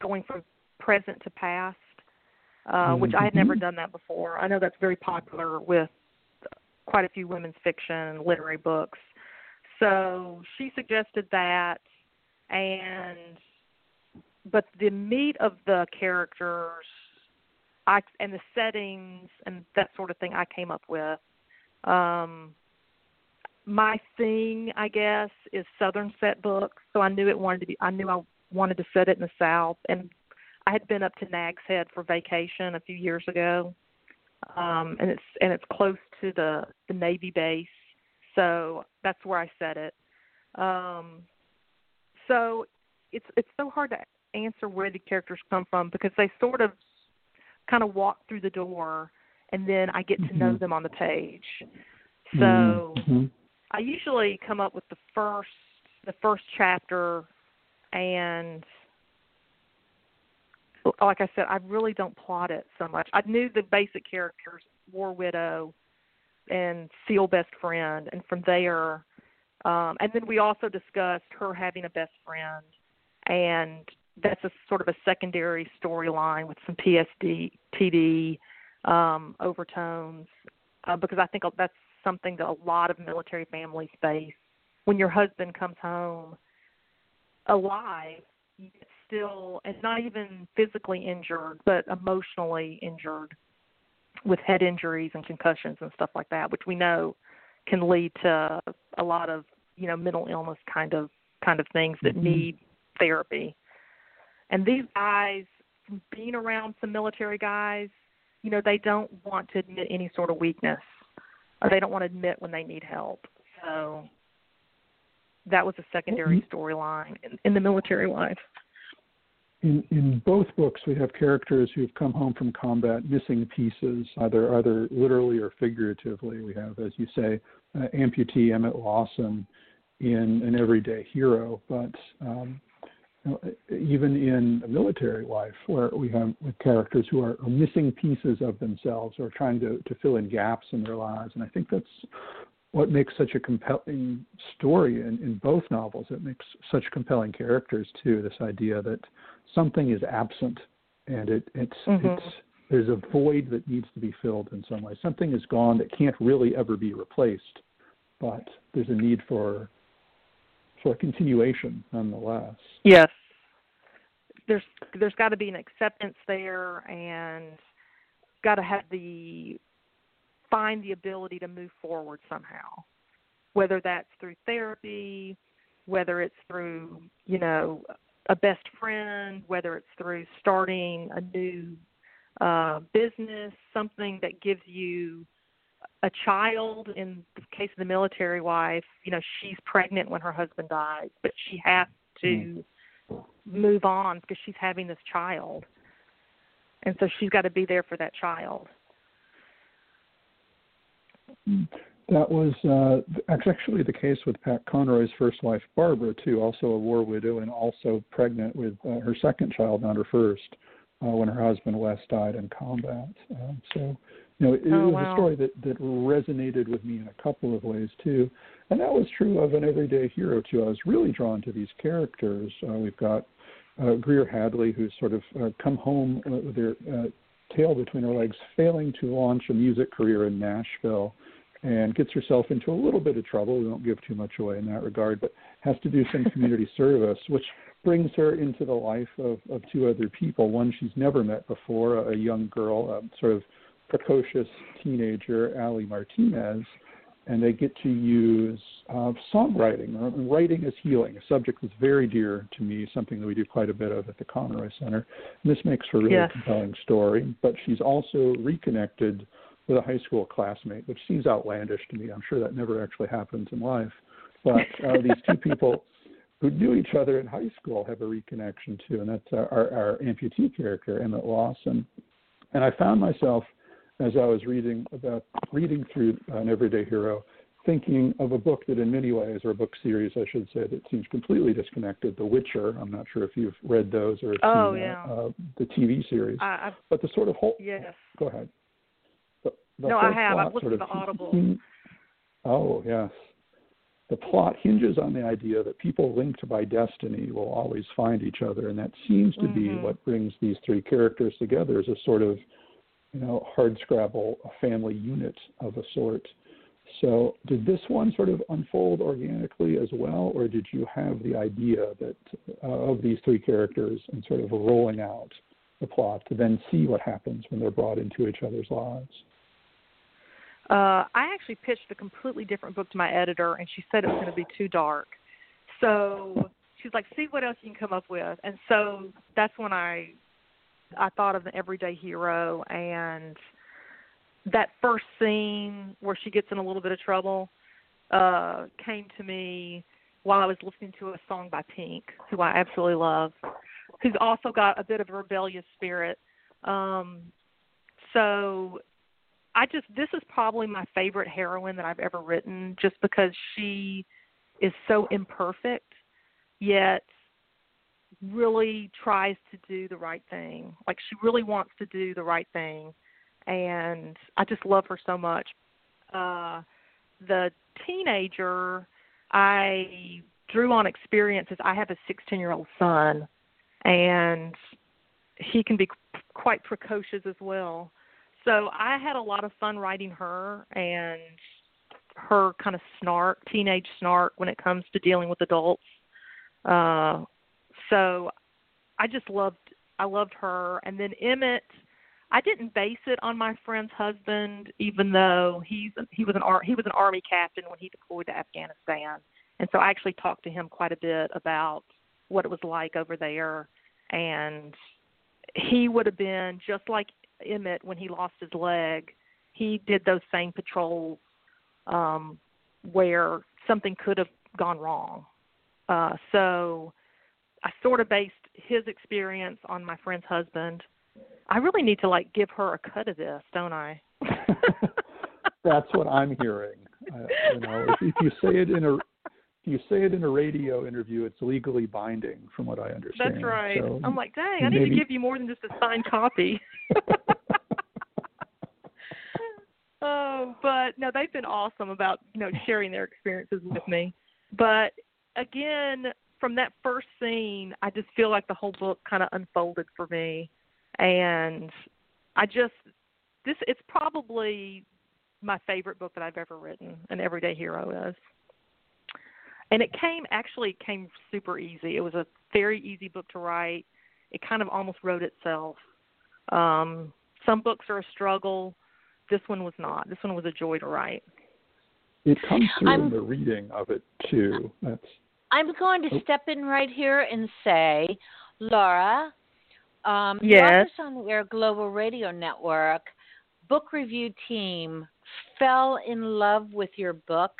going from present to past uh, which I had never mm-hmm. done that before. I know that's very popular with quite a few women's fiction and literary books. So she suggested that, and but the meat of the characters, I and the settings and that sort of thing, I came up with. Um, my thing, I guess, is Southern set books. So I knew it wanted to be. I knew I wanted to set it in the South, and I had been up to Nag's Head for vacation a few years ago, um, and it's and it's close to the the Navy base, so that's where I set it. Um, so it's it's so hard to answer where the characters come from because they sort of kind of walk through the door, and then I get to mm-hmm. know them on the page. So mm-hmm. I usually come up with the first the first chapter and like I said, I really don't plot it so much. I knew the basic characters, War Widow and Seal Best Friend, and from there, um, and then we also discussed her having a best friend, and that's a sort of a secondary storyline with some PSD, TD um, overtones, uh, because I think that's something that a lot of military families face. When your husband comes home alive, still, and not even physically injured, but emotionally injured with head injuries and concussions and stuff like that, which we know can lead to a lot of you know mental illness kind of kind of things that mm-hmm. need therapy. And these guys, being around some military guys, you know, they don't want to admit any sort of weakness, or they don't want to admit when they need help. So that was a secondary mm-hmm. storyline in, in the military life in, in both books, we have characters who've come home from combat missing pieces, either either literally or figuratively. We have, as you say, uh, amputee Emmett Lawson in an everyday hero, but um, even in a military life, where we have characters who are, are missing pieces of themselves or trying to, to fill in gaps in their lives, and I think that's what makes such a compelling story in, in both novels. It makes such compelling characters too. This idea that something is absent, and it, it's mm-hmm. it's there's a void that needs to be filled in some way. Something is gone that can't really ever be replaced, but there's a need for for a continuation nonetheless. Yes. There's there's got to be an acceptance there and got to have the find the ability to move forward somehow. Whether that's through therapy, whether it's through, you know, a best friend, whether it's through starting a new uh, business, something that gives you a child. In the case of the military wife, you know, she's pregnant when her husband dies, but she has to mm. move on because she's having this child. And so she's got to be there for that child. That was uh, actually the case with Pat Conroy's first wife, Barbara, too, also a war widow and also pregnant with uh, her second child, not her first uh, when her husband Wes died in combat. Uh, so, you know, it, oh, was wow. a story that that resonated with me in a couple of ways too, and that was true of an everyday hero too. I was really drawn to these characters. Uh, we've got uh, Greer Hadley, who's sort of uh, come home with her uh, tail between her legs, failing to launch a music career in Nashville and gets herself into a little bit of trouble. We won't give too much away in that regard, but has to do some community service, which brings her into the life of, of two other people. One she's never met before, a young girl, a sort of precocious teenager, Ali Martinez, and they get to use uh, songwriting. Writing is healing, a subject that's very dear to me, something that we do quite a bit of at the Conroy Center. And this makes for a really yes. compelling story. But she's also reconnected with a high school classmate, which seems outlandish to me. I'm sure that never actually happens in life. But uh, these two people who knew each other in high school have a reconnection too, and that's our, our, our amputee character, Emmett Lawson. And I found myself as I was reading about reading through an everyday hero, thinking of a book that in many ways, or a book series I should say, that seems completely disconnected, The Witcher. I'm not sure if you've read those or oh, seen yeah. uh, the TV series. I, but the sort of whole yes. Go ahead. The, the no, I have. I've listened to Audible. oh yes. The plot hinges on the idea that people linked by destiny will always find each other, and that seems to mm-hmm. be what brings these three characters together Is a sort of you know, hard scrabble, a family unit of a sort. So, did this one sort of unfold organically as well, or did you have the idea that uh, of these three characters and sort of rolling out the plot to then see what happens when they're brought into each other's lives? Uh, I actually pitched a completely different book to my editor, and she said it was going to be too dark. So she's like, "See what else you can come up with." And so that's when I I thought of the everyday hero and that first scene where she gets in a little bit of trouble uh came to me while I was listening to a song by Pink, who I absolutely love, who's also got a bit of a rebellious spirit. Um so I just this is probably my favorite heroine that I've ever written just because she is so imperfect yet really tries to do the right thing. Like she really wants to do the right thing, and I just love her so much. Uh, the teenager, I drew on experiences. I have a 16 year old son, and he can be quite precocious as well. So I had a lot of fun writing her and her kind of snark, teenage snark when it comes to dealing with adults. Uh, so I just loved I loved her. And then Emmett, I didn't base it on my friend's husband, even though he's he was an he was an army captain when he deployed to Afghanistan, and so I actually talked to him quite a bit about what it was like over there, and he would have been just like Emmett when he lost his leg. He did those same patrols um, where something could have gone wrong. Uh, so I sort of based his experience on my friend's husband. I really need to like give her a cut of this, don't I? That's what I'm hearing. Uh, you know, if, if you say it in a if you say it in a radio interview, it's legally binding, from what I understand. That's right. So I'm like, dang, I need maybe... to give you more than just a signed copy. oh, but no, they've been awesome about you know sharing their experiences with me. But again, from that first scene, I just feel like the whole book kind of unfolded for me, and I just this it's probably my favorite book that I've ever written. An Everyday Hero is, and it came actually came super easy. It was a very easy book to write. It kind of almost wrote itself. Um, some books are a struggle. This one was not. This one was a joy to write. It comes through I'm, in the reading of it too. That's I'm going to oh. step in right here and say, Laura, um, yes. on the Air Global Radio Network book review team fell in love with your book.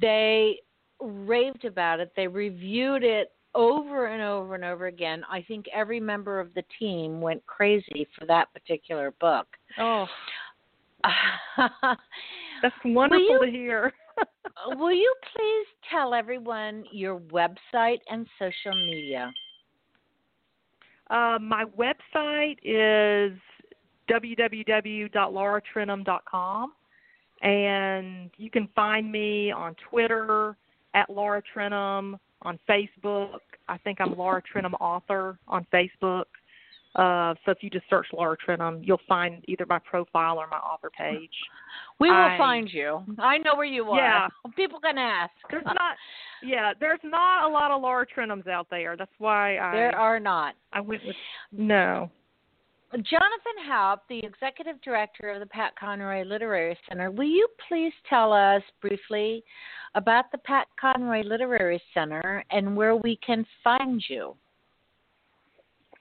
They raved about it. They reviewed it over and over and over again. I think every member of the team went crazy for that particular book. Oh. That's wonderful you, to hear. will you please tell everyone your website and social media? Uh, my website is www.lauratrentham.com, and you can find me on Twitter at Laura Trentham, on Facebook. I think I'm Laura Trentham Author on Facebook. Uh, so if you just search Laura Trentham, you'll find either my profile or my author page. We will I, find you. I know where you are. Yeah. People can ask. There's not. Yeah, there's not a lot of Laura Trenthams out there. That's why I. There are not. I went with no. Jonathan Haupt, the executive director of the Pat Conroy Literary Center, will you please tell us briefly about the Pat Conroy Literary Center and where we can find you?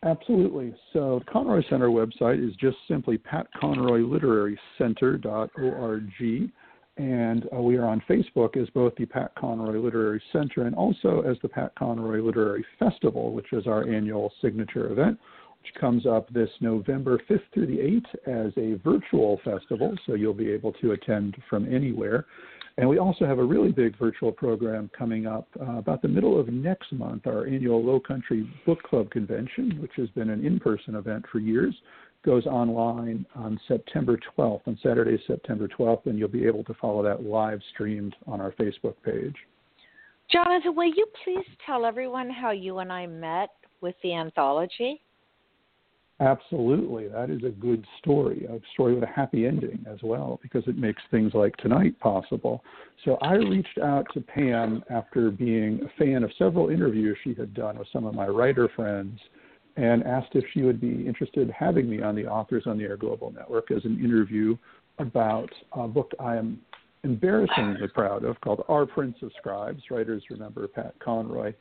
Absolutely. So the Conroy Center website is just simply patconroyliterarycenter.org. And uh, we are on Facebook as both the Pat Conroy Literary Center and also as the Pat Conroy Literary Festival, which is our annual signature event, which comes up this November 5th through the 8th as a virtual festival. So you'll be able to attend from anywhere. And we also have a really big virtual program coming up uh, about the middle of next month, our annual Low Country Book Club convention, which has been an in person event for years, goes online on September 12th, on Saturday, September 12th, and you'll be able to follow that live streamed on our Facebook page. Jonathan, will you please tell everyone how you and I met with the anthology? Absolutely. That is a good story, a story with a happy ending as well, because it makes things like tonight possible. So I reached out to Pam after being a fan of several interviews she had done with some of my writer friends and asked if she would be interested in having me on the Authors on the Air Global Network as an interview about a book I am embarrassingly proud of called Our Prince of Scribes. Writers remember Pat Conroy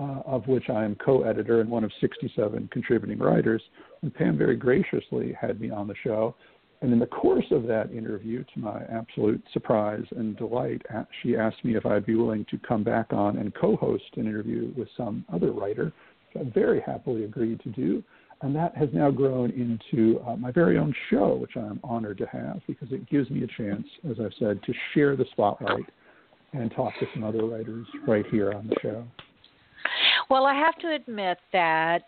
uh, of which I am co-editor and one of 67 contributing writers. And Pam very graciously had me on the show. And in the course of that interview, to my absolute surprise and delight, she asked me if I'd be willing to come back on and co-host an interview with some other writer, which I very happily agreed to do. And that has now grown into uh, my very own show, which I'm honored to have because it gives me a chance, as I've said, to share the spotlight and talk to some other writers right here on the show. Well, I have to admit that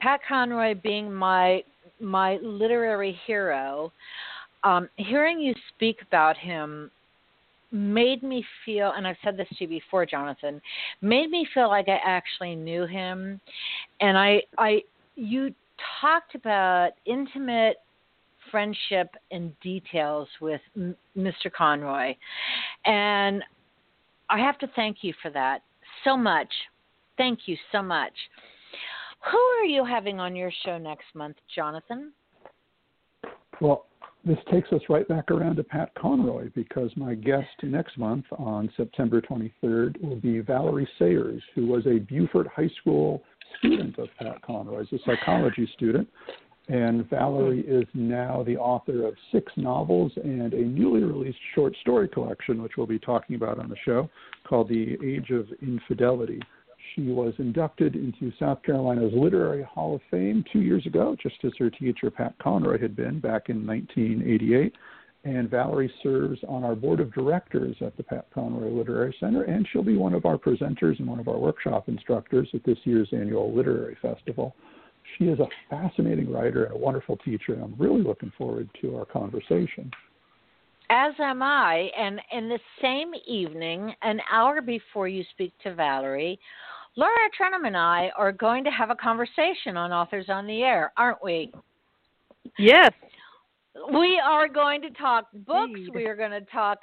Pat Conroy being my my literary hero, um, hearing you speak about him made me feel, and I've said this to you before, Jonathan, made me feel like I actually knew him, and I, I, you talked about intimate friendship and details with M- Mr. Conroy, and I have to thank you for that so much Thank you so much. Who are you having on your show next month, Jonathan? Well, this takes us right back around to Pat Conroy because my guest next month on September 23rd will be Valerie Sayers, who was a Beaufort High School student of Pat Conroy's, a psychology student. And Valerie is now the author of six novels and a newly released short story collection, which we'll be talking about on the show, called The Age of Infidelity. She was inducted into South Carolina's Literary Hall of Fame two years ago, just as her teacher Pat Conroy had been back in 1988. And Valerie serves on our board of directors at the Pat Conroy Literary Center, and she'll be one of our presenters and one of our workshop instructors at this year's annual literary festival. She is a fascinating writer and a wonderful teacher, and I'm really looking forward to our conversation. As am I. And in the same evening, an hour before you speak to Valerie, Laura Trentham and I are going to have a conversation on Authors on the Air, aren't we? Yes. We are going to talk books. Indeed. We are going to talk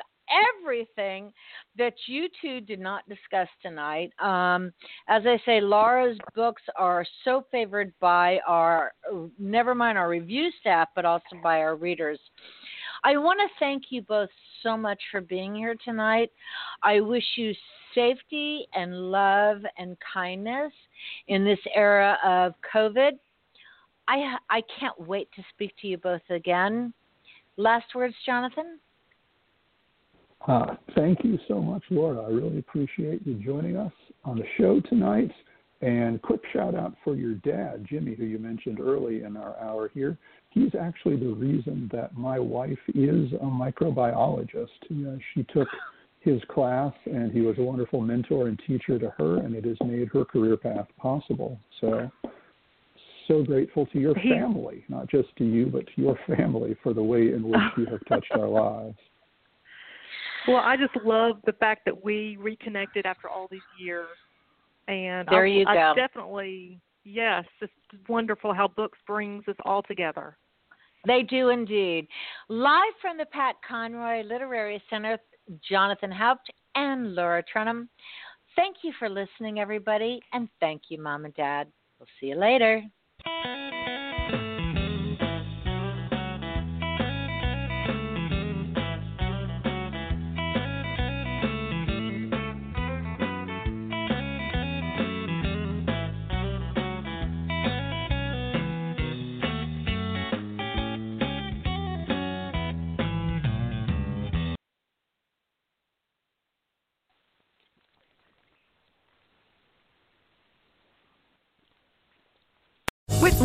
everything that you two did not discuss tonight. Um, as I say, Laura's books are so favored by our, never mind our review staff, but also by our readers. I want to thank you both so much for being here tonight. I wish you safety and love and kindness in this era of COVID. I I can't wait to speak to you both again. Last words, Jonathan. Uh, thank you so much, Laura. I really appreciate you joining us on the show tonight. And quick shout out for your dad, Jimmy, who you mentioned early in our hour here. He's actually the reason that my wife is a microbiologist. You know, she took his class, and he was a wonderful mentor and teacher to her, and it has made her career path possible. So, so grateful to your family, not just to you, but to your family for the way in which you have touched our lives. Well, I just love the fact that we reconnected after all these years, and there I, you go. I definitely, yes, it's wonderful how books brings us all together. They do indeed. Live from the Pat Conroy Literary Center, Jonathan Haupt and Laura Trentham. Thank you for listening, everybody, and thank you, Mom and Dad. We'll see you later.